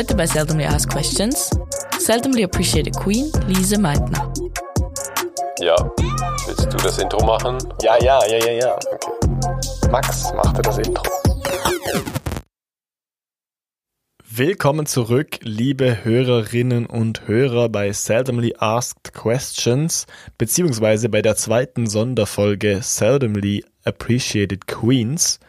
Heute bei Seldomly Ask Questions, Seldomly Appreciated Queen, Lise Meitner. Ja, willst du das Intro machen? Ja, ja, ja, ja, ja. Okay. Max machte das Intro. Willkommen zurück, liebe Hörerinnen und Hörer bei Seldomly Asked Questions, beziehungsweise bei der zweiten Sonderfolge Seldomly Appreciated Queens.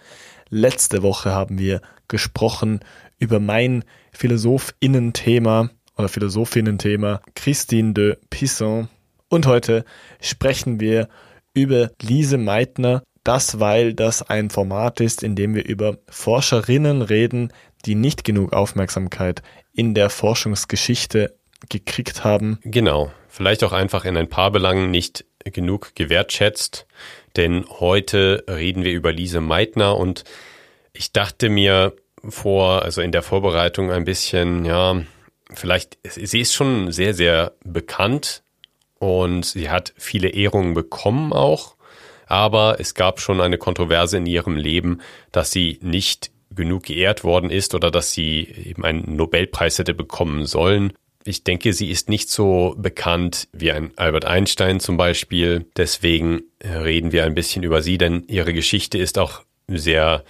Letzte Woche haben wir gesprochen über mein Philosophinnen-Thema oder Philosophinnen-Thema Christine de Pisson. Und heute sprechen wir über Lise Meitner, das weil das ein Format ist, in dem wir über Forscherinnen reden, die nicht genug Aufmerksamkeit in der Forschungsgeschichte gekriegt haben. Genau, vielleicht auch einfach in ein paar Belangen nicht genug gewertschätzt, denn heute reden wir über Lise Meitner und ich dachte mir vor, also in der Vorbereitung ein bisschen, ja, vielleicht, sie ist schon sehr, sehr bekannt und sie hat viele Ehrungen bekommen auch, aber es gab schon eine Kontroverse in ihrem Leben, dass sie nicht genug geehrt worden ist oder dass sie eben einen Nobelpreis hätte bekommen sollen. Ich denke, sie ist nicht so bekannt wie ein Albert Einstein zum Beispiel. Deswegen reden wir ein bisschen über sie, denn ihre Geschichte ist auch sehr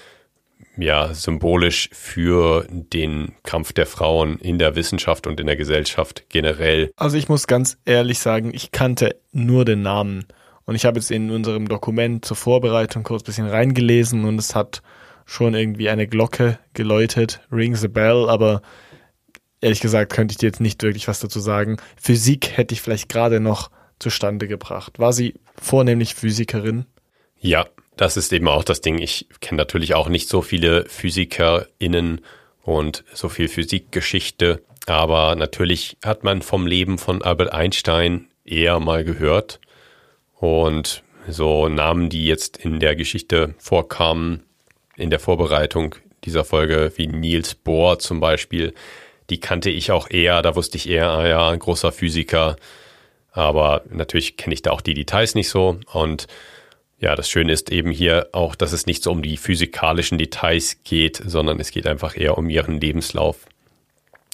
ja, symbolisch für den Kampf der Frauen in der Wissenschaft und in der Gesellschaft generell. Also ich muss ganz ehrlich sagen, ich kannte nur den Namen. Und ich habe jetzt in unserem Dokument zur Vorbereitung kurz ein bisschen reingelesen und es hat schon irgendwie eine Glocke geläutet, rings a bell, aber ehrlich gesagt könnte ich dir jetzt nicht wirklich was dazu sagen. Physik hätte ich vielleicht gerade noch zustande gebracht. War sie vornehmlich Physikerin? Ja, das ist eben auch das Ding. Ich kenne natürlich auch nicht so viele PhysikerInnen und so viel Physikgeschichte, aber natürlich hat man vom Leben von Albert Einstein eher mal gehört. Und so Namen, die jetzt in der Geschichte vorkamen, in der Vorbereitung dieser Folge, wie Niels Bohr zum Beispiel, die kannte ich auch eher, da wusste ich eher, ah ja, ein großer Physiker. Aber natürlich kenne ich da auch die Details nicht so. Und ja, das Schöne ist eben hier auch, dass es nicht so um die physikalischen Details geht, sondern es geht einfach eher um ihren Lebenslauf.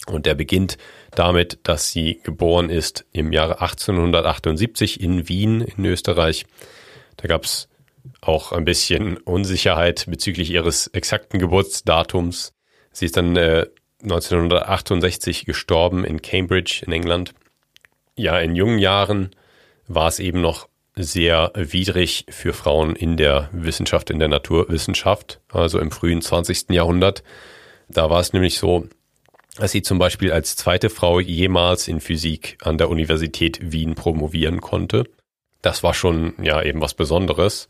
Und der beginnt damit, dass sie geboren ist im Jahre 1878 in Wien in Österreich. Da gab es auch ein bisschen Unsicherheit bezüglich ihres exakten Geburtsdatums. Sie ist dann äh, 1968 gestorben in Cambridge in England. Ja, in jungen Jahren war es eben noch sehr widrig für Frauen in der Wissenschaft, in der Naturwissenschaft, also im frühen 20. Jahrhundert. Da war es nämlich so, dass sie zum Beispiel als zweite Frau jemals in Physik an der Universität Wien promovieren konnte. Das war schon ja eben was Besonderes.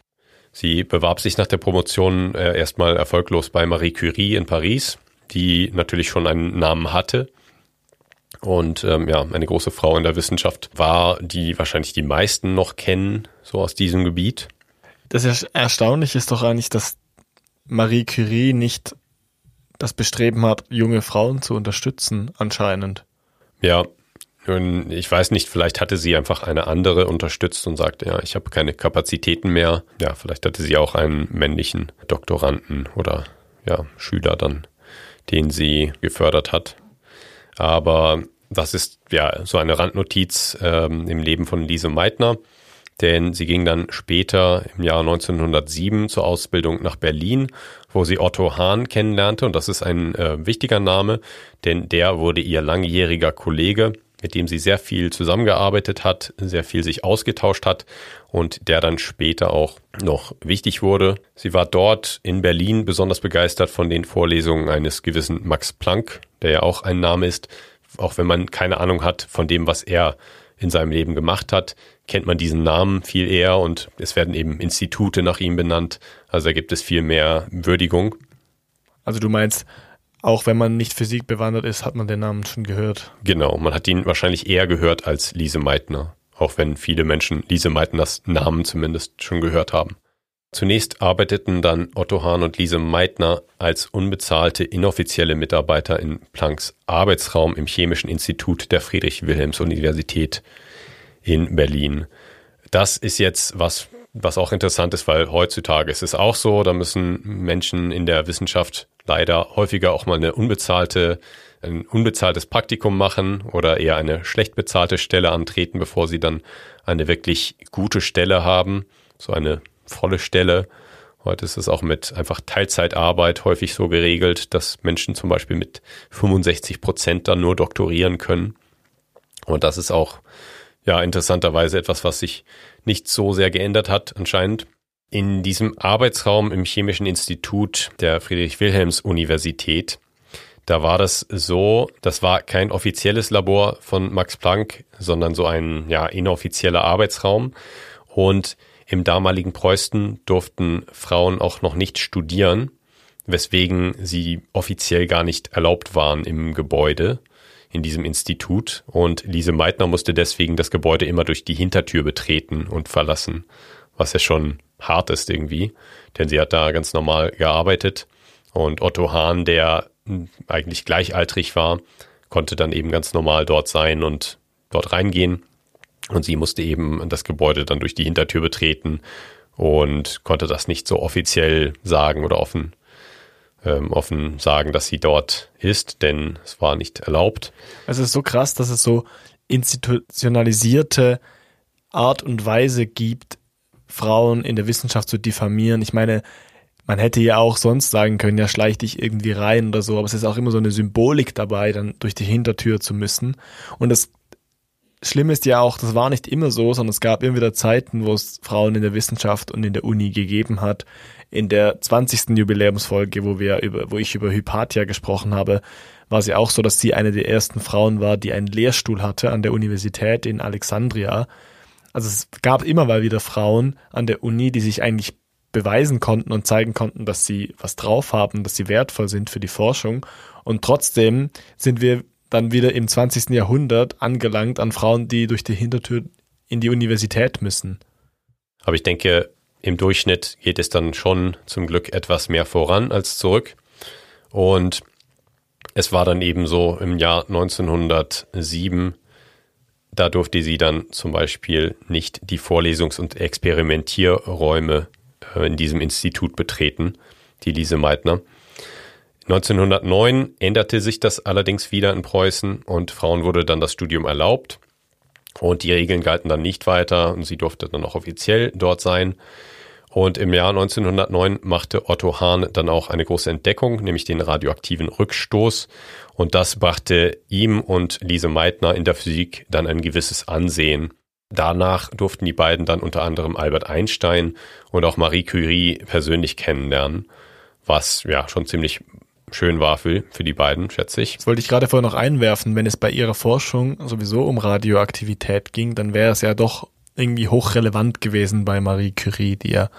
Sie bewarb sich nach der Promotion äh, erstmal erfolglos bei Marie Curie in Paris, die natürlich schon einen Namen hatte und ähm, ja, eine große Frau in der Wissenschaft war, die wahrscheinlich die meisten noch kennen, so aus diesem Gebiet. Das Erstaunliche ist doch eigentlich, dass Marie Curie nicht das Bestreben hat, junge Frauen zu unterstützen, anscheinend. Ja, und ich weiß nicht, vielleicht hatte sie einfach eine andere unterstützt und sagte, ja, ich habe keine Kapazitäten mehr. Ja, vielleicht hatte sie auch einen männlichen Doktoranden oder ja, Schüler dann, den sie gefördert hat. Aber das ist ja so eine Randnotiz ähm, im Leben von Lise Meitner, denn sie ging dann später im Jahr 1907 zur Ausbildung nach Berlin, wo sie Otto Hahn kennenlernte. Und das ist ein äh, wichtiger Name, denn der wurde ihr langjähriger Kollege, mit dem sie sehr viel zusammengearbeitet hat, sehr viel sich ausgetauscht hat und der dann später auch noch wichtig wurde. Sie war dort in Berlin besonders begeistert von den Vorlesungen eines gewissen Max Planck, der ja auch ein Name ist. Auch wenn man keine Ahnung hat von dem, was er in seinem Leben gemacht hat, kennt man diesen Namen viel eher und es werden eben Institute nach ihm benannt. Also da gibt es viel mehr Würdigung. Also du meinst, auch wenn man nicht Physik bewandert ist, hat man den Namen schon gehört. Genau, man hat ihn wahrscheinlich eher gehört als Lise Meitner, auch wenn viele Menschen Lise Meitners Namen zumindest schon gehört haben. Zunächst arbeiteten dann Otto Hahn und Lise Meitner als unbezahlte inoffizielle Mitarbeiter in Plancks Arbeitsraum im Chemischen Institut der Friedrich-Wilhelms-Universität in Berlin. Das ist jetzt was, was auch interessant ist, weil heutzutage ist es auch so, da müssen Menschen in der Wissenschaft leider häufiger auch mal eine unbezahlte ein unbezahltes Praktikum machen oder eher eine schlecht bezahlte Stelle antreten, bevor sie dann eine wirklich gute Stelle haben, so eine volle Stelle. Heute ist es auch mit einfach Teilzeitarbeit häufig so geregelt, dass Menschen zum Beispiel mit 65 Prozent dann nur doktorieren können. Und das ist auch ja interessanterweise etwas, was sich nicht so sehr geändert hat anscheinend. In diesem Arbeitsraum im Chemischen Institut der Friedrich-Wilhelms-Universität, da war das so, das war kein offizielles Labor von Max Planck, sondern so ein ja, inoffizieller Arbeitsraum. Und im damaligen Preußen durften Frauen auch noch nicht studieren, weswegen sie offiziell gar nicht erlaubt waren im Gebäude in diesem Institut. Und Lise Meitner musste deswegen das Gebäude immer durch die Hintertür betreten und verlassen, was ja schon hart ist irgendwie, denn sie hat da ganz normal gearbeitet und Otto Hahn, der eigentlich gleichaltrig war, konnte dann eben ganz normal dort sein und dort reingehen und sie musste eben das Gebäude dann durch die Hintertür betreten und konnte das nicht so offiziell sagen oder offen ähm, offen sagen, dass sie dort ist, denn es war nicht erlaubt. Also es ist so krass, dass es so institutionalisierte Art und Weise gibt, Frauen in der Wissenschaft zu diffamieren. Ich meine, man hätte ja auch sonst sagen können, ja, schleich dich irgendwie rein oder so, aber es ist auch immer so eine Symbolik dabei, dann durch die Hintertür zu müssen. Und das Schlimme ist ja auch, das war nicht immer so, sondern es gab immer wieder Zeiten, wo es Frauen in der Wissenschaft und in der Uni gegeben hat. In der 20. Jubiläumsfolge, wo wir über, wo ich über Hypatia gesprochen habe, war sie auch so, dass sie eine der ersten Frauen war, die einen Lehrstuhl hatte an der Universität in Alexandria also es gab immer mal wieder Frauen an der Uni, die sich eigentlich beweisen konnten und zeigen konnten, dass sie was drauf haben, dass sie wertvoll sind für die Forschung. Und trotzdem sind wir dann wieder im 20. Jahrhundert angelangt an Frauen, die durch die Hintertür in die Universität müssen. Aber ich denke, im Durchschnitt geht es dann schon zum Glück etwas mehr voran als zurück. Und es war dann eben so im Jahr 1907, da durfte sie dann zum Beispiel nicht die Vorlesungs- und Experimentierräume äh, in diesem Institut betreten, die Lise Meitner. 1909 änderte sich das allerdings wieder in Preußen und Frauen wurde dann das Studium erlaubt und die Regeln galten dann nicht weiter und sie durfte dann auch offiziell dort sein. Und im Jahr 1909 machte Otto Hahn dann auch eine große Entdeckung, nämlich den radioaktiven Rückstoß. Und das brachte ihm und Lise Meitner in der Physik dann ein gewisses Ansehen. Danach durften die beiden dann unter anderem Albert Einstein und auch Marie Curie persönlich kennenlernen, was ja schon ziemlich schön war für, für die beiden, schätze ich. Das wollte ich gerade vorher noch einwerfen. Wenn es bei ihrer Forschung sowieso um Radioaktivität ging, dann wäre es ja doch irgendwie hochrelevant gewesen bei Marie Curie, die ja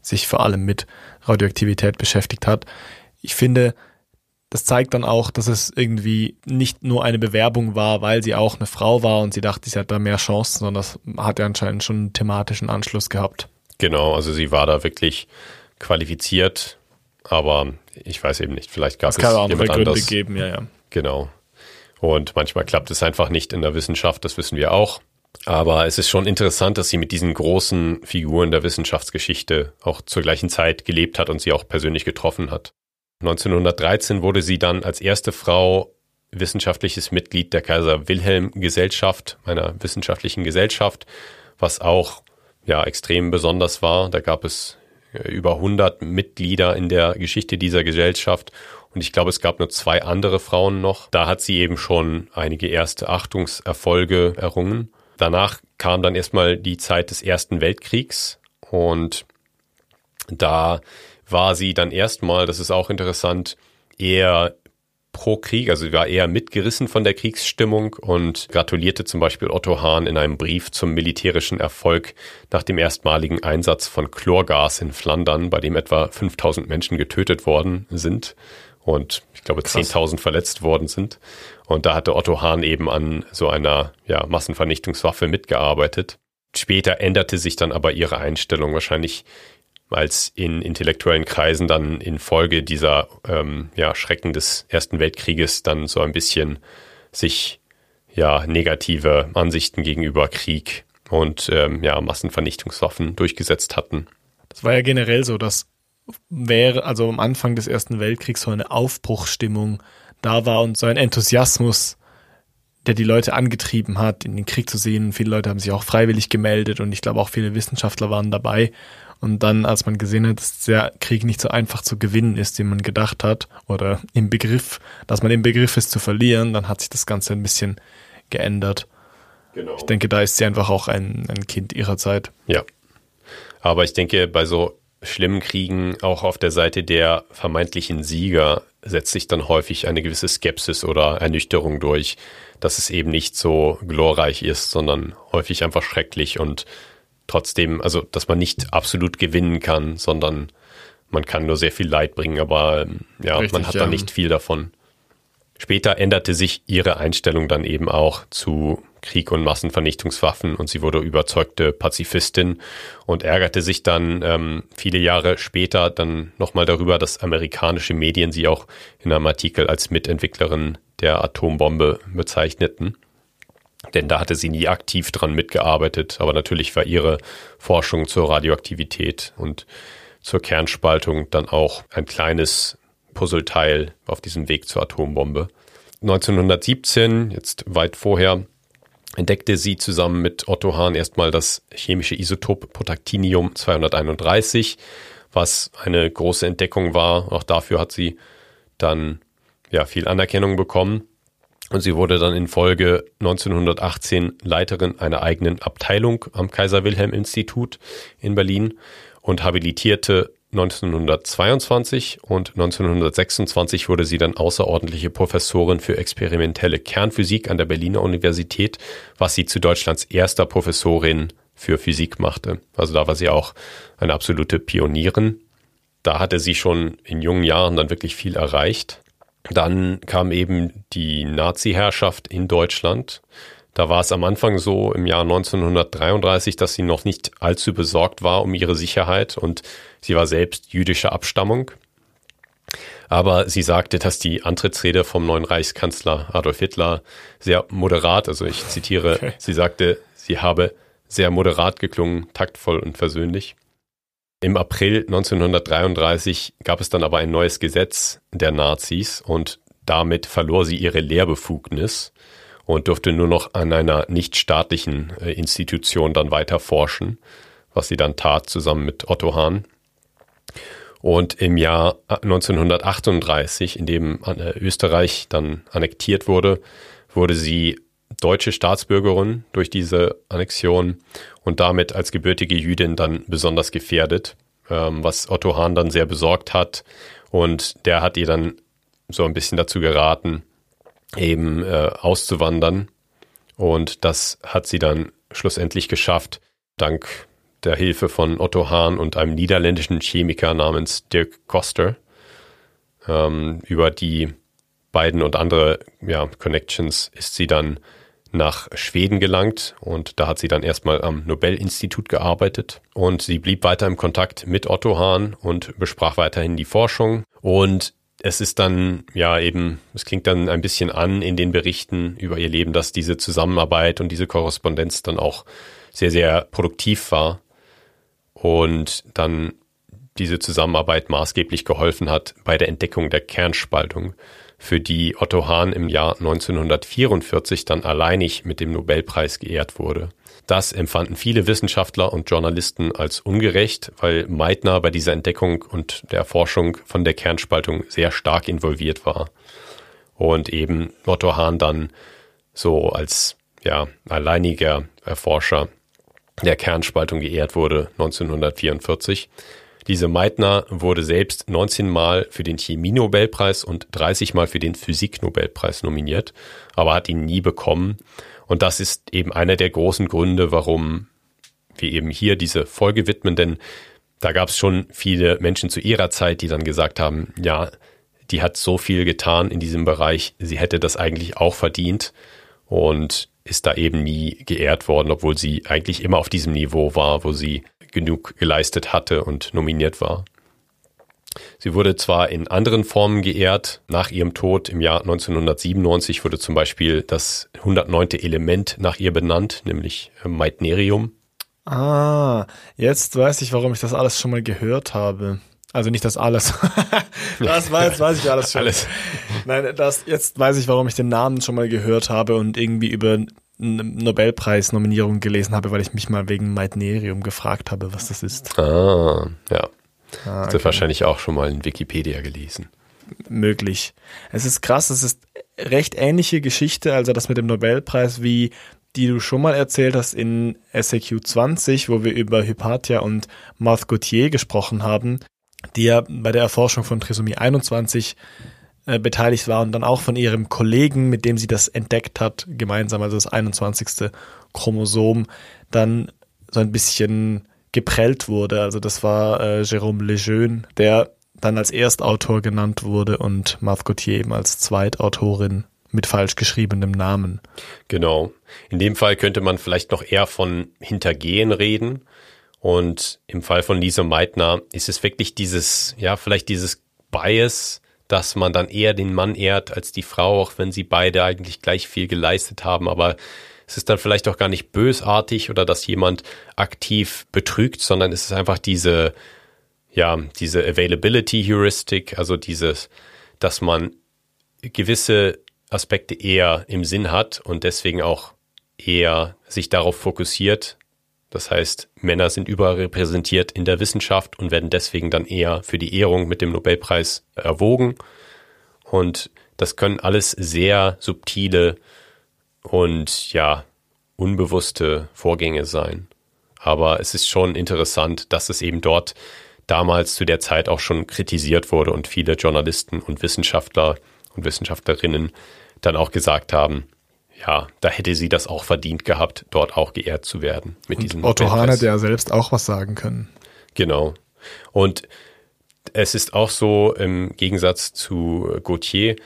sich vor allem mit Radioaktivität beschäftigt hat. Ich finde, das zeigt dann auch, dass es irgendwie nicht nur eine Bewerbung war, weil sie auch eine Frau war und sie dachte, sie hat da mehr Chancen, sondern das hat ja anscheinend schon einen thematischen Anschluss gehabt. Genau, also sie war da wirklich qualifiziert, aber ich weiß eben nicht, vielleicht gab es, es jemand Gründe anders. geben, ja, ja. Genau. Und manchmal klappt es einfach nicht in der Wissenschaft, das wissen wir auch. Aber es ist schon interessant, dass sie mit diesen großen Figuren der Wissenschaftsgeschichte auch zur gleichen Zeit gelebt hat und sie auch persönlich getroffen hat. 1913 wurde sie dann als erste Frau wissenschaftliches Mitglied der Kaiser Wilhelm Gesellschaft, einer wissenschaftlichen Gesellschaft, was auch ja extrem besonders war. Da gab es über 100 Mitglieder in der Geschichte dieser Gesellschaft und ich glaube, es gab nur zwei andere Frauen noch. Da hat sie eben schon einige erste Achtungserfolge errungen. Danach kam dann erstmal die Zeit des Ersten Weltkriegs und da war sie dann erstmal, das ist auch interessant, eher pro Krieg, also sie war eher mitgerissen von der Kriegsstimmung und gratulierte zum Beispiel Otto Hahn in einem Brief zum militärischen Erfolg nach dem erstmaligen Einsatz von Chlorgas in Flandern, bei dem etwa 5000 Menschen getötet worden sind und ich glaube 10.000 verletzt worden sind. Und da hatte Otto Hahn eben an so einer ja, Massenvernichtungswaffe mitgearbeitet. Später änderte sich dann aber ihre Einstellung wahrscheinlich, als in intellektuellen Kreisen dann infolge dieser ähm, ja, Schrecken des Ersten Weltkrieges dann so ein bisschen sich ja negative Ansichten gegenüber Krieg und ähm, ja Massenvernichtungswaffen durchgesetzt hatten. Das war ja generell so, dass wäre also am Anfang des Ersten Weltkriegs so eine Aufbruchsstimmung da war und so ein Enthusiasmus, der die Leute angetrieben hat, in den Krieg zu sehen. Viele Leute haben sich auch freiwillig gemeldet und ich glaube auch viele Wissenschaftler waren dabei. Und dann, als man gesehen hat, dass der Krieg nicht so einfach zu gewinnen ist, wie man gedacht hat, oder im Begriff, dass man im Begriff ist zu verlieren, dann hat sich das Ganze ein bisschen geändert. Genau. Ich denke, da ist sie einfach auch ein, ein Kind ihrer Zeit. Ja. Aber ich denke, bei so schlimmen Kriegen, auch auf der Seite der vermeintlichen Sieger, setzt sich dann häufig eine gewisse Skepsis oder Ernüchterung durch, dass es eben nicht so glorreich ist, sondern häufig einfach schrecklich und trotzdem, also dass man nicht absolut gewinnen kann, sondern man kann nur sehr viel Leid bringen, aber ja, Richtig, man hat ja. da nicht viel davon. Später änderte sich ihre Einstellung dann eben auch zu Krieg und Massenvernichtungswaffen und sie wurde überzeugte Pazifistin und ärgerte sich dann ähm, viele Jahre später dann nochmal darüber, dass amerikanische Medien sie auch in einem Artikel als Mitentwicklerin der Atombombe bezeichneten. Denn da hatte sie nie aktiv dran mitgearbeitet, aber natürlich war ihre Forschung zur Radioaktivität und zur Kernspaltung dann auch ein kleines Puzzleteil auf diesem Weg zur Atombombe. 1917, jetzt weit vorher, entdeckte sie zusammen mit Otto Hahn erstmal das chemische Isotop Protactinium 231, was eine große Entdeckung war. Auch dafür hat sie dann ja viel Anerkennung bekommen. Und sie wurde dann in Folge 1918 Leiterin einer eigenen Abteilung am Kaiser Wilhelm Institut in Berlin und habilitierte 1922 und 1926 wurde sie dann außerordentliche Professorin für experimentelle Kernphysik an der Berliner Universität, was sie zu Deutschlands erster Professorin für Physik machte. Also da war sie auch eine absolute Pionierin. Da hatte sie schon in jungen Jahren dann wirklich viel erreicht. Dann kam eben die Nazi-Herrschaft in Deutschland. Da war es am Anfang so im Jahr 1933, dass sie noch nicht allzu besorgt war um ihre Sicherheit und sie war selbst jüdischer Abstammung. Aber sie sagte, dass die Antrittsrede vom neuen Reichskanzler Adolf Hitler sehr moderat, also ich zitiere, okay. sie sagte, sie habe sehr moderat geklungen, taktvoll und versöhnlich. Im April 1933 gab es dann aber ein neues Gesetz der Nazis und damit verlor sie ihre Lehrbefugnis und durfte nur noch an einer nichtstaatlichen äh, Institution dann weiter forschen, was sie dann tat zusammen mit Otto Hahn. Und im Jahr 1938, in dem äh, Österreich dann annektiert wurde, wurde sie deutsche Staatsbürgerin durch diese Annexion und damit als gebürtige Jüdin dann besonders gefährdet, ähm, was Otto Hahn dann sehr besorgt hat. Und der hat ihr dann so ein bisschen dazu geraten, eben äh, auszuwandern. Und das hat sie dann schlussendlich geschafft, dank der Hilfe von Otto Hahn und einem niederländischen Chemiker namens Dirk Koster. Ähm, über die beiden und andere ja, Connections ist sie dann nach Schweden gelangt und da hat sie dann erstmal am Nobel-Institut gearbeitet und sie blieb weiter im Kontakt mit Otto Hahn und besprach weiterhin die Forschung und es ist dann, ja, eben, es klingt dann ein bisschen an in den Berichten über ihr Leben, dass diese Zusammenarbeit und diese Korrespondenz dann auch sehr, sehr produktiv war und dann diese Zusammenarbeit maßgeblich geholfen hat bei der Entdeckung der Kernspaltung, für die Otto Hahn im Jahr 1944 dann alleinig mit dem Nobelpreis geehrt wurde. Das empfanden viele Wissenschaftler und Journalisten als ungerecht, weil Meitner bei dieser Entdeckung und der Erforschung von der Kernspaltung sehr stark involviert war. Und eben Otto Hahn dann so als ja, alleiniger Erforscher der Kernspaltung geehrt wurde 1944. Diese Meitner wurde selbst 19 Mal für den Chemie-Nobelpreis und 30 Mal für den Physik-Nobelpreis nominiert, aber hat ihn nie bekommen. Und das ist eben einer der großen Gründe, warum wir eben hier diese Folge widmen, denn da gab es schon viele Menschen zu ihrer Zeit, die dann gesagt haben, ja, die hat so viel getan in diesem Bereich, sie hätte das eigentlich auch verdient und ist da eben nie geehrt worden, obwohl sie eigentlich immer auf diesem Niveau war, wo sie genug geleistet hatte und nominiert war. Sie wurde zwar in anderen Formen geehrt. Nach ihrem Tod im Jahr 1997 wurde zum Beispiel das 109. Element nach ihr benannt, nämlich Meitnerium. Ah, jetzt weiß ich, warum ich das alles schon mal gehört habe. Also nicht das alles. das weiß, weiß ich alles schon. Alles. Nein, das, jetzt weiß ich, warum ich den Namen schon mal gehört habe und irgendwie über eine Nobelpreis-Nominierung gelesen habe, weil ich mich mal wegen Meitnerium gefragt habe, was das ist. Ah, ja. Ah, Hast du wahrscheinlich auch schon mal in Wikipedia gelesen. möglich. Es ist krass, es ist recht ähnliche Geschichte, also das mit dem Nobelpreis, wie die du schon mal erzählt hast in SAQ 20, wo wir über Hypatia und Marthe Gauthier gesprochen haben, die ja bei der Erforschung von Trisomie 21 äh, beteiligt war und dann auch von ihrem Kollegen, mit dem sie das entdeckt hat, gemeinsam, also das 21. Chromosom, dann so ein bisschen geprellt wurde. Also das war äh, Jérôme Lejeune, der dann als Erstautor genannt wurde und Marthe Gauthier eben als Zweitautorin mit falsch geschriebenem Namen. Genau. In dem Fall könnte man vielleicht noch eher von Hintergehen reden. Und im Fall von Lisa Meitner ist es wirklich dieses, ja, vielleicht dieses Bias, dass man dann eher den Mann ehrt als die Frau, auch wenn sie beide eigentlich gleich viel geleistet haben. Aber es ist dann vielleicht auch gar nicht bösartig oder dass jemand aktiv betrügt, sondern es ist einfach diese, ja, diese Availability Heuristic, also dieses, dass man gewisse Aspekte eher im Sinn hat und deswegen auch eher sich darauf fokussiert. Das heißt, Männer sind überrepräsentiert in der Wissenschaft und werden deswegen dann eher für die Ehrung mit dem Nobelpreis erwogen. Und das können alles sehr subtile und ja, unbewusste Vorgänge sein. Aber es ist schon interessant, dass es eben dort damals zu der Zeit auch schon kritisiert wurde und viele Journalisten und Wissenschaftler und Wissenschaftlerinnen dann auch gesagt haben, ja, da hätte sie das auch verdient gehabt, dort auch geehrt zu werden mit diesem Und Otto Hahn hätte ja selbst auch was sagen können. Genau. Und es ist auch so im Gegensatz zu Gauthier,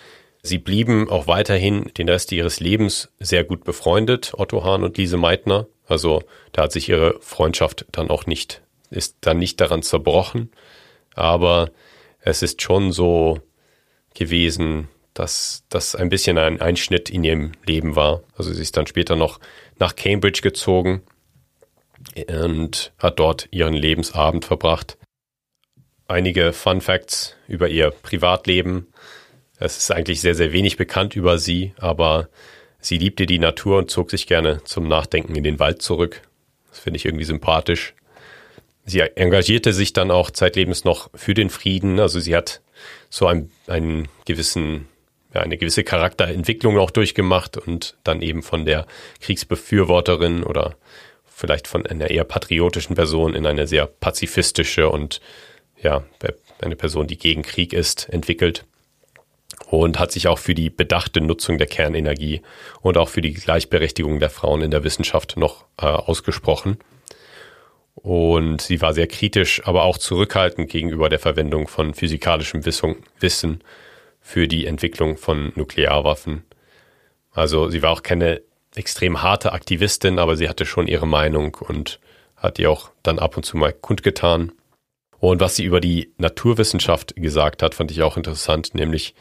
sie blieben auch weiterhin den Rest ihres Lebens sehr gut befreundet, Otto Hahn und Lise Meitner. Also da hat sich ihre Freundschaft dann auch nicht, ist dann nicht daran zerbrochen. Aber es ist schon so gewesen, dass das ein bisschen ein Einschnitt in ihrem Leben war. Also sie ist dann später noch nach Cambridge gezogen und hat dort ihren Lebensabend verbracht. Einige Fun Facts über ihr Privatleben. Es ist eigentlich sehr, sehr wenig bekannt über sie, aber sie liebte die Natur und zog sich gerne zum Nachdenken in den Wald zurück. Das finde ich irgendwie sympathisch. Sie engagierte sich dann auch zeitlebens noch für den Frieden. Also sie hat so einen, einen gewissen, ja, eine gewisse Charakterentwicklung auch durchgemacht und dann eben von der Kriegsbefürworterin oder vielleicht von einer eher patriotischen Person in eine sehr pazifistische und ja, eine Person, die gegen Krieg ist, entwickelt und hat sich auch für die bedachte Nutzung der Kernenergie und auch für die Gleichberechtigung der Frauen in der Wissenschaft noch äh, ausgesprochen. Und sie war sehr kritisch, aber auch zurückhaltend gegenüber der Verwendung von physikalischem Wissen für die Entwicklung von Nuklearwaffen. Also sie war auch keine extrem harte Aktivistin, aber sie hatte schon ihre Meinung und hat die auch dann ab und zu mal kundgetan. Und was sie über die Naturwissenschaft gesagt hat, fand ich auch interessant, nämlich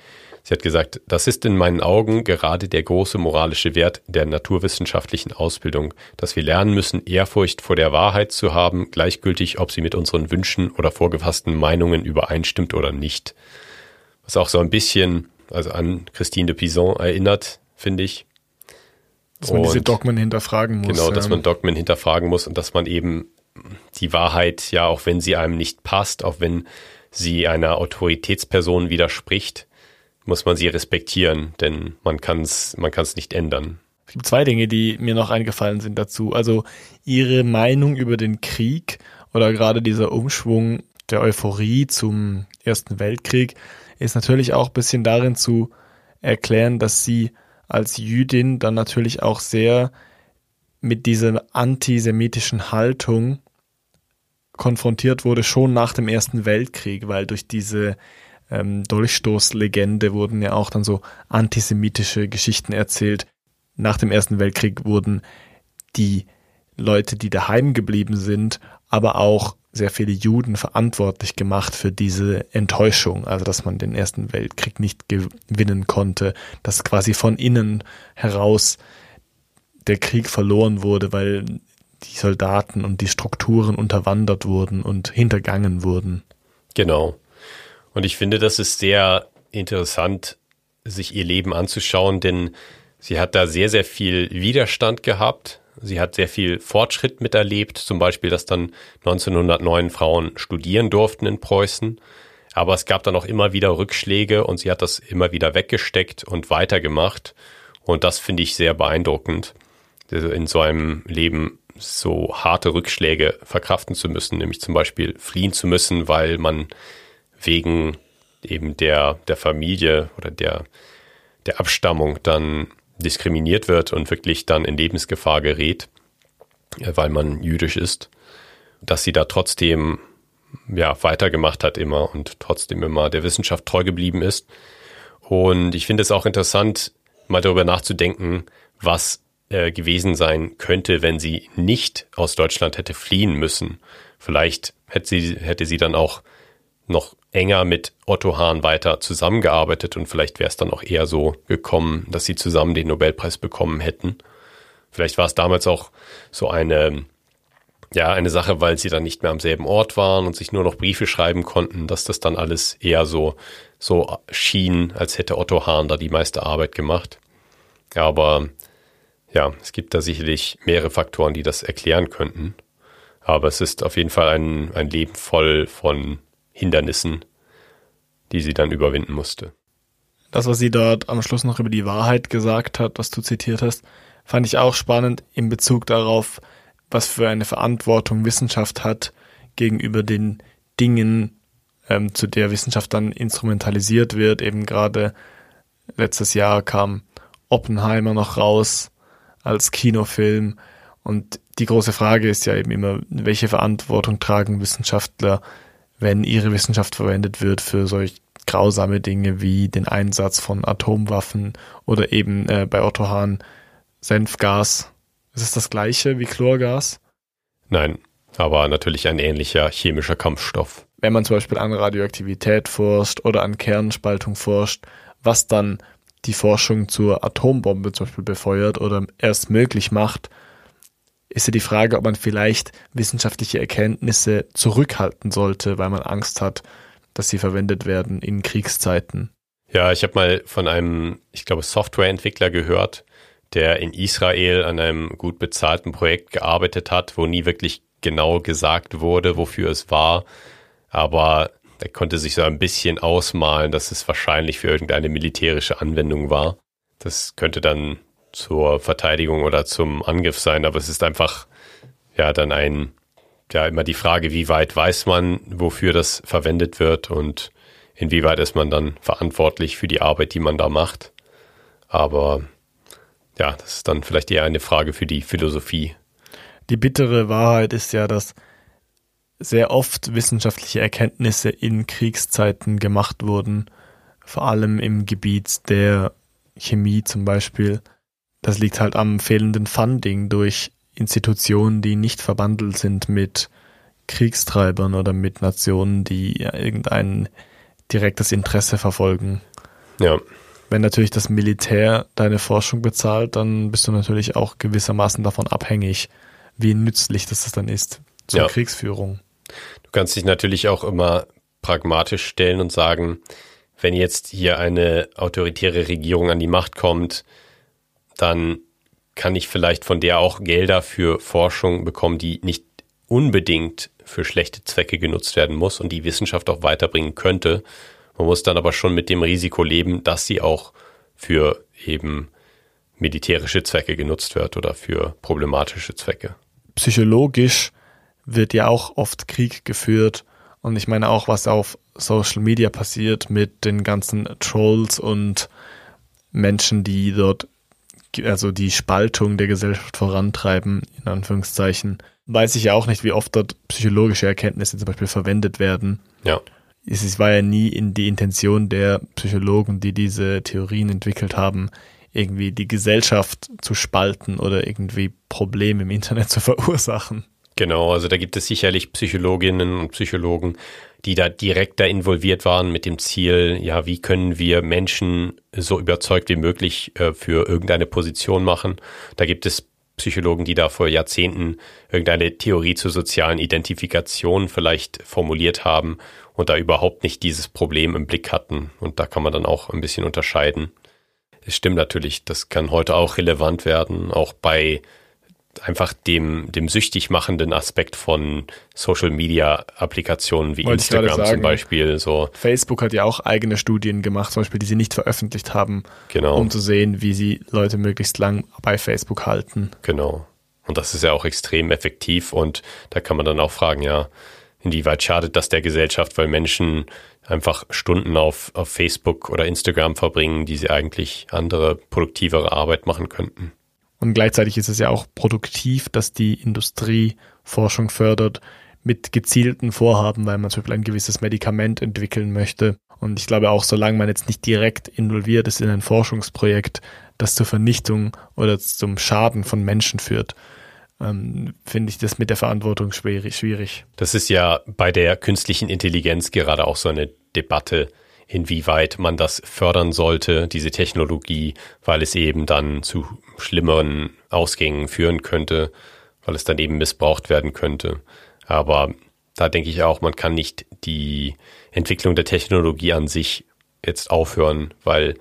sie hat gesagt, das ist in meinen Augen gerade der große moralische Wert der naturwissenschaftlichen Ausbildung, dass wir lernen müssen, Ehrfurcht vor der Wahrheit zu haben, gleichgültig, ob sie mit unseren Wünschen oder vorgefassten Meinungen übereinstimmt oder nicht. Was auch so ein bisschen also an Christine de Pizan erinnert, finde ich. Dass man diese Und- Dogmen hinterfragen muss. Genau, dass man Dogmen hinterfragen muss und dass man eben die Wahrheit, ja, auch wenn sie einem nicht passt, auch wenn sie einer Autoritätsperson widerspricht, muss man sie respektieren, denn man kann es man kann's nicht ändern. Es gibt zwei Dinge, die mir noch eingefallen sind dazu. Also ihre Meinung über den Krieg oder gerade dieser Umschwung der Euphorie zum Ersten Weltkrieg ist natürlich auch ein bisschen darin zu erklären, dass sie als Jüdin dann natürlich auch sehr mit dieser antisemitischen Haltung konfrontiert wurde, schon nach dem Ersten Weltkrieg, weil durch diese ähm, Dolchstoßlegende wurden ja auch dann so antisemitische Geschichten erzählt. Nach dem Ersten Weltkrieg wurden die Leute, die daheim geblieben sind, aber auch sehr viele Juden verantwortlich gemacht für diese Enttäuschung, also dass man den Ersten Weltkrieg nicht gewinnen konnte, dass quasi von innen heraus der Krieg verloren wurde, weil die Soldaten und die Strukturen unterwandert wurden und hintergangen wurden. Genau. Und ich finde, das ist sehr interessant, sich ihr Leben anzuschauen, denn sie hat da sehr, sehr viel Widerstand gehabt. Sie hat sehr viel Fortschritt miterlebt, zum Beispiel, dass dann 1909 Frauen studieren durften in Preußen. Aber es gab dann auch immer wieder Rückschläge und sie hat das immer wieder weggesteckt und weitergemacht. Und das finde ich sehr beeindruckend, in so einem Leben so harte Rückschläge verkraften zu müssen, nämlich zum Beispiel fliehen zu müssen, weil man wegen eben der, der Familie oder der, der Abstammung dann diskriminiert wird und wirklich dann in Lebensgefahr gerät, äh, weil man jüdisch ist, dass sie da trotzdem ja weitergemacht hat immer und trotzdem immer der Wissenschaft treu geblieben ist. Und ich finde es auch interessant, mal darüber nachzudenken, was äh, gewesen sein könnte, wenn sie nicht aus Deutschland hätte fliehen müssen. Vielleicht hätte sie, hätte sie dann auch noch enger mit Otto Hahn weiter zusammengearbeitet und vielleicht wäre es dann auch eher so gekommen, dass sie zusammen den Nobelpreis bekommen hätten. Vielleicht war es damals auch so eine, ja, eine Sache, weil sie dann nicht mehr am selben Ort waren und sich nur noch Briefe schreiben konnten, dass das dann alles eher so, so schien, als hätte Otto Hahn da die meiste Arbeit gemacht. Aber ja, es gibt da sicherlich mehrere Faktoren, die das erklären könnten. Aber es ist auf jeden Fall ein, ein Leben voll von Hindernissen, die sie dann überwinden musste. Das, was sie dort am Schluss noch über die Wahrheit gesagt hat, was du zitiert hast, fand ich auch spannend in Bezug darauf, was für eine Verantwortung Wissenschaft hat gegenüber den Dingen, ähm, zu der Wissenschaft dann instrumentalisiert wird. Eben gerade letztes Jahr kam Oppenheimer noch raus als Kinofilm. Und die große Frage ist ja eben immer, welche Verantwortung tragen Wissenschaftler wenn ihre Wissenschaft verwendet wird für solch grausame Dinge wie den Einsatz von Atomwaffen oder eben äh, bei Otto Hahn Senfgas. Ist es das gleiche wie Chlorgas? Nein, aber natürlich ein ähnlicher chemischer Kampfstoff. Wenn man zum Beispiel an Radioaktivität forscht oder an Kernspaltung forscht, was dann die Forschung zur Atombombe zum Beispiel befeuert oder erst möglich macht, ist ja die Frage, ob man vielleicht wissenschaftliche Erkenntnisse zurückhalten sollte, weil man Angst hat, dass sie verwendet werden in Kriegszeiten. Ja, ich habe mal von einem, ich glaube, Softwareentwickler gehört, der in Israel an einem gut bezahlten Projekt gearbeitet hat, wo nie wirklich genau gesagt wurde, wofür es war. Aber er konnte sich so ein bisschen ausmalen, dass es wahrscheinlich für irgendeine militärische Anwendung war. Das könnte dann zur Verteidigung oder zum Angriff sein, aber es ist einfach ja dann ein ja immer die Frage, wie weit weiß man, wofür das verwendet wird und inwieweit ist man dann verantwortlich für die Arbeit, die man da macht. Aber ja, das ist dann vielleicht eher eine Frage für die Philosophie. Die bittere Wahrheit ist ja, dass sehr oft wissenschaftliche Erkenntnisse in Kriegszeiten gemacht wurden, vor allem im Gebiet der Chemie zum Beispiel. Das liegt halt am fehlenden Funding durch Institutionen, die nicht verbandelt sind mit Kriegstreibern oder mit Nationen, die irgendein direktes Interesse verfolgen. Ja. Wenn natürlich das Militär deine Forschung bezahlt, dann bist du natürlich auch gewissermaßen davon abhängig, wie nützlich das dann ist zur ja. Kriegsführung. Du kannst dich natürlich auch immer pragmatisch stellen und sagen, wenn jetzt hier eine autoritäre Regierung an die Macht kommt, dann kann ich vielleicht von der auch Gelder für Forschung bekommen, die nicht unbedingt für schlechte Zwecke genutzt werden muss und die Wissenschaft auch weiterbringen könnte. Man muss dann aber schon mit dem Risiko leben, dass sie auch für eben militärische Zwecke genutzt wird oder für problematische Zwecke. Psychologisch wird ja auch oft Krieg geführt und ich meine auch, was auf Social Media passiert mit den ganzen Trolls und Menschen, die dort also die Spaltung der Gesellschaft vorantreiben, in Anführungszeichen, weiß ich ja auch nicht, wie oft dort psychologische Erkenntnisse zum Beispiel verwendet werden. Ja. Es war ja nie in die Intention der Psychologen, die diese Theorien entwickelt haben, irgendwie die Gesellschaft zu spalten oder irgendwie Probleme im Internet zu verursachen. Genau, also da gibt es sicherlich Psychologinnen und Psychologen, die da direkt da involviert waren mit dem Ziel, ja, wie können wir Menschen so überzeugt wie möglich äh, für irgendeine Position machen. Da gibt es Psychologen, die da vor Jahrzehnten irgendeine Theorie zur sozialen Identifikation vielleicht formuliert haben und da überhaupt nicht dieses Problem im Blick hatten. Und da kann man dann auch ein bisschen unterscheiden. Es stimmt natürlich, das kann heute auch relevant werden, auch bei einfach dem, dem süchtig machenden Aspekt von Social Media Applikationen wie Wollte Instagram zum. Beispiel. So, Facebook hat ja auch eigene Studien gemacht, zum Beispiel, die sie nicht veröffentlicht haben, genau. um zu sehen, wie sie Leute möglichst lang bei Facebook halten. Genau. Und das ist ja auch extrem effektiv und da kann man dann auch fragen, ja, inwieweit schadet das der Gesellschaft, weil Menschen einfach Stunden auf, auf Facebook oder Instagram verbringen, die sie eigentlich andere, produktivere Arbeit machen könnten. Und gleichzeitig ist es ja auch produktiv, dass die Industrie Forschung fördert mit gezielten Vorhaben, weil man zum Beispiel ein gewisses Medikament entwickeln möchte. Und ich glaube auch, solange man jetzt nicht direkt involviert ist in ein Forschungsprojekt, das zur Vernichtung oder zum Schaden von Menschen führt, ähm, finde ich das mit der Verantwortung schwierig. schwierig. Das ist ja bei der künstlichen Intelligenz gerade auch so eine Debatte, inwieweit man das fördern sollte, diese Technologie, weil es eben dann zu schlimmeren Ausgängen führen könnte, weil es dann eben missbraucht werden könnte. Aber da denke ich auch, man kann nicht die Entwicklung der Technologie an sich jetzt aufhören, weil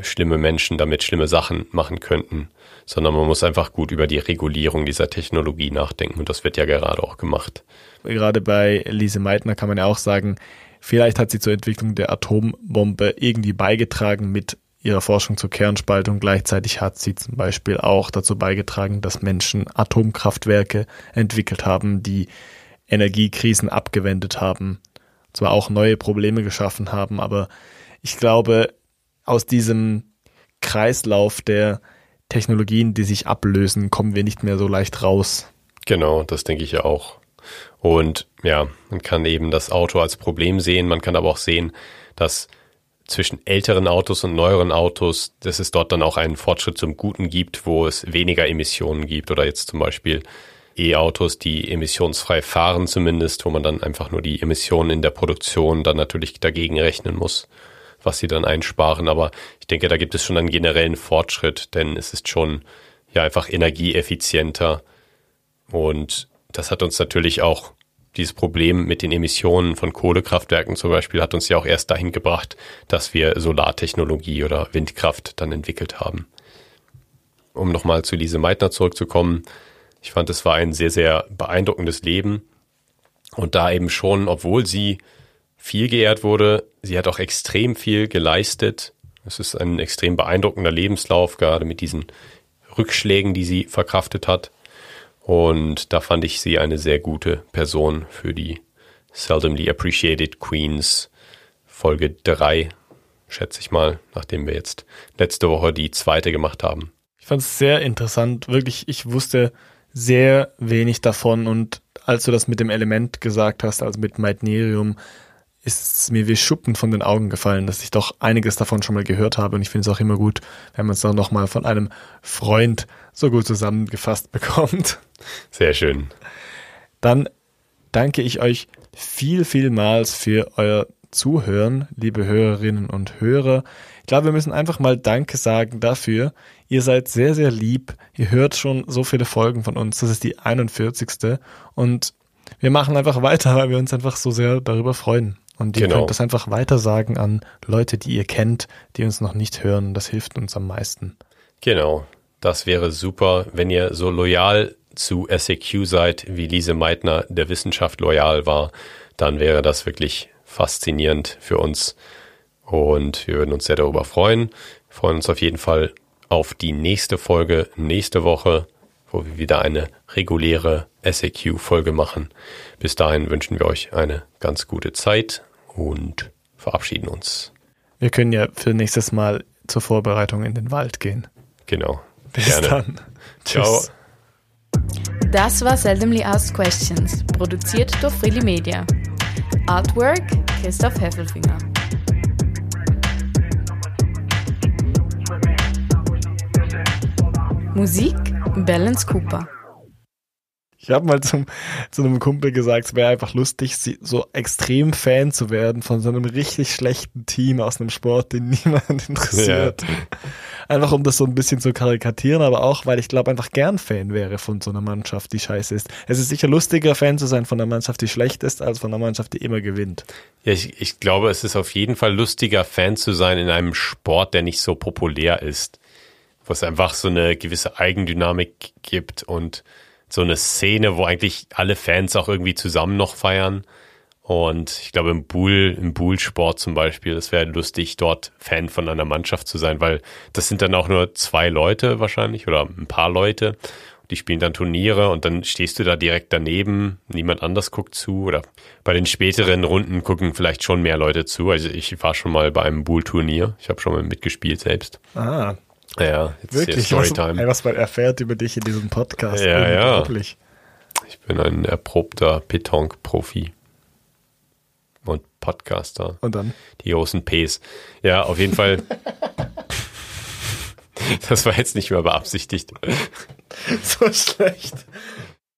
schlimme Menschen damit schlimme Sachen machen könnten, sondern man muss einfach gut über die Regulierung dieser Technologie nachdenken und das wird ja gerade auch gemacht. Gerade bei Lise Meitner kann man ja auch sagen, vielleicht hat sie zur Entwicklung der Atombombe irgendwie beigetragen mit ihrer Forschung zur Kernspaltung. Gleichzeitig hat sie zum Beispiel auch dazu beigetragen, dass Menschen Atomkraftwerke entwickelt haben, die Energiekrisen abgewendet haben, zwar auch neue Probleme geschaffen haben, aber ich glaube, aus diesem Kreislauf der Technologien, die sich ablösen, kommen wir nicht mehr so leicht raus. Genau, das denke ich ja auch. Und ja, man kann eben das Auto als Problem sehen, man kann aber auch sehen, dass zwischen älteren Autos und neueren Autos, dass es dort dann auch einen Fortschritt zum Guten gibt, wo es weniger Emissionen gibt. Oder jetzt zum Beispiel E-Autos, die emissionsfrei fahren zumindest, wo man dann einfach nur die Emissionen in der Produktion dann natürlich dagegen rechnen muss, was sie dann einsparen. Aber ich denke, da gibt es schon einen generellen Fortschritt, denn es ist schon ja einfach energieeffizienter. Und das hat uns natürlich auch dieses Problem mit den Emissionen von Kohlekraftwerken zum Beispiel hat uns ja auch erst dahin gebracht, dass wir Solartechnologie oder Windkraft dann entwickelt haben. Um nochmal zu Lise Meitner zurückzukommen, ich fand, es war ein sehr, sehr beeindruckendes Leben. Und da eben schon, obwohl sie viel geehrt wurde, sie hat auch extrem viel geleistet. Es ist ein extrem beeindruckender Lebenslauf, gerade mit diesen Rückschlägen, die sie verkraftet hat. Und da fand ich sie eine sehr gute Person für die Seldomly Appreciated Queens Folge 3, schätze ich mal, nachdem wir jetzt letzte Woche die zweite gemacht haben. Ich fand es sehr interessant. Wirklich, ich wusste sehr wenig davon und als du das mit dem Element gesagt hast, also mit Meitnerium, ist es mir wie Schuppen von den Augen gefallen, dass ich doch einiges davon schon mal gehört habe und ich finde es auch immer gut, wenn man es dann nochmal von einem Freund so gut zusammengefasst bekommt. Sehr schön. Dann danke ich euch viel, vielmals für euer Zuhören, liebe Hörerinnen und Hörer. Ich glaube, wir müssen einfach mal Danke sagen dafür. Ihr seid sehr, sehr lieb. Ihr hört schon so viele Folgen von uns. Das ist die 41. Und wir machen einfach weiter, weil wir uns einfach so sehr darüber freuen. Und ihr Genau. könnt das einfach weiter sagen an Leute, die ihr kennt, die uns noch nicht hören. Das hilft uns am meisten. Genau. Das wäre super, wenn ihr so loyal zu SAQ seid, wie Lise Meitner der Wissenschaft loyal war, dann wäre das wirklich faszinierend für uns. Und wir würden uns sehr darüber freuen. Wir freuen uns auf jeden Fall auf die nächste Folge nächste Woche, wo wir wieder eine reguläre SAQ-Folge machen. Bis dahin wünschen wir euch eine ganz gute Zeit und verabschieden uns. Wir können ja für nächstes Mal zur Vorbereitung in den Wald gehen. Genau. Bis Gerne. dann. Ciao. Das war Seldomly Asked Questions, produziert durch Freely Media. Artwork Christoph Heffelfinger. Musik Balance Cooper. Ich habe mal zum, zu einem Kumpel gesagt, es wäre einfach lustig, so extrem Fan zu werden von so einem richtig schlechten Team aus einem Sport, den niemand interessiert. Einfach um das so ein bisschen zu karikatieren, aber auch, weil ich glaube, einfach gern Fan wäre von so einer Mannschaft, die scheiße ist. Es ist sicher lustiger, Fan zu sein von einer Mannschaft, die schlecht ist, als von einer Mannschaft, die immer gewinnt. Ja, ich, ich glaube, es ist auf jeden Fall lustiger, Fan zu sein in einem Sport, der nicht so populär ist. Wo es einfach so eine gewisse Eigendynamik gibt und so eine Szene, wo eigentlich alle Fans auch irgendwie zusammen noch feiern. Und ich glaube, im Bull, im Bull-Sport zum Beispiel, das wäre lustig, dort Fan von einer Mannschaft zu sein, weil das sind dann auch nur zwei Leute wahrscheinlich oder ein paar Leute. Die spielen dann Turniere und dann stehst du da direkt daneben, niemand anders guckt zu oder bei den späteren Runden gucken vielleicht schon mehr Leute zu. Also ich war schon mal bei einem Bull-Turnier, ich habe schon mal mitgespielt selbst. Ah, Ja, jetzt wirklich? hier Was, Storytime. was man erfährt über dich in diesem Podcast. Ja, ja. Unglaublich. Ich bin ein erprobter Petanque-Profi und Podcaster. Und dann? Die großen Ps. Ja, auf jeden Fall. Das war jetzt nicht mehr beabsichtigt. So schlecht.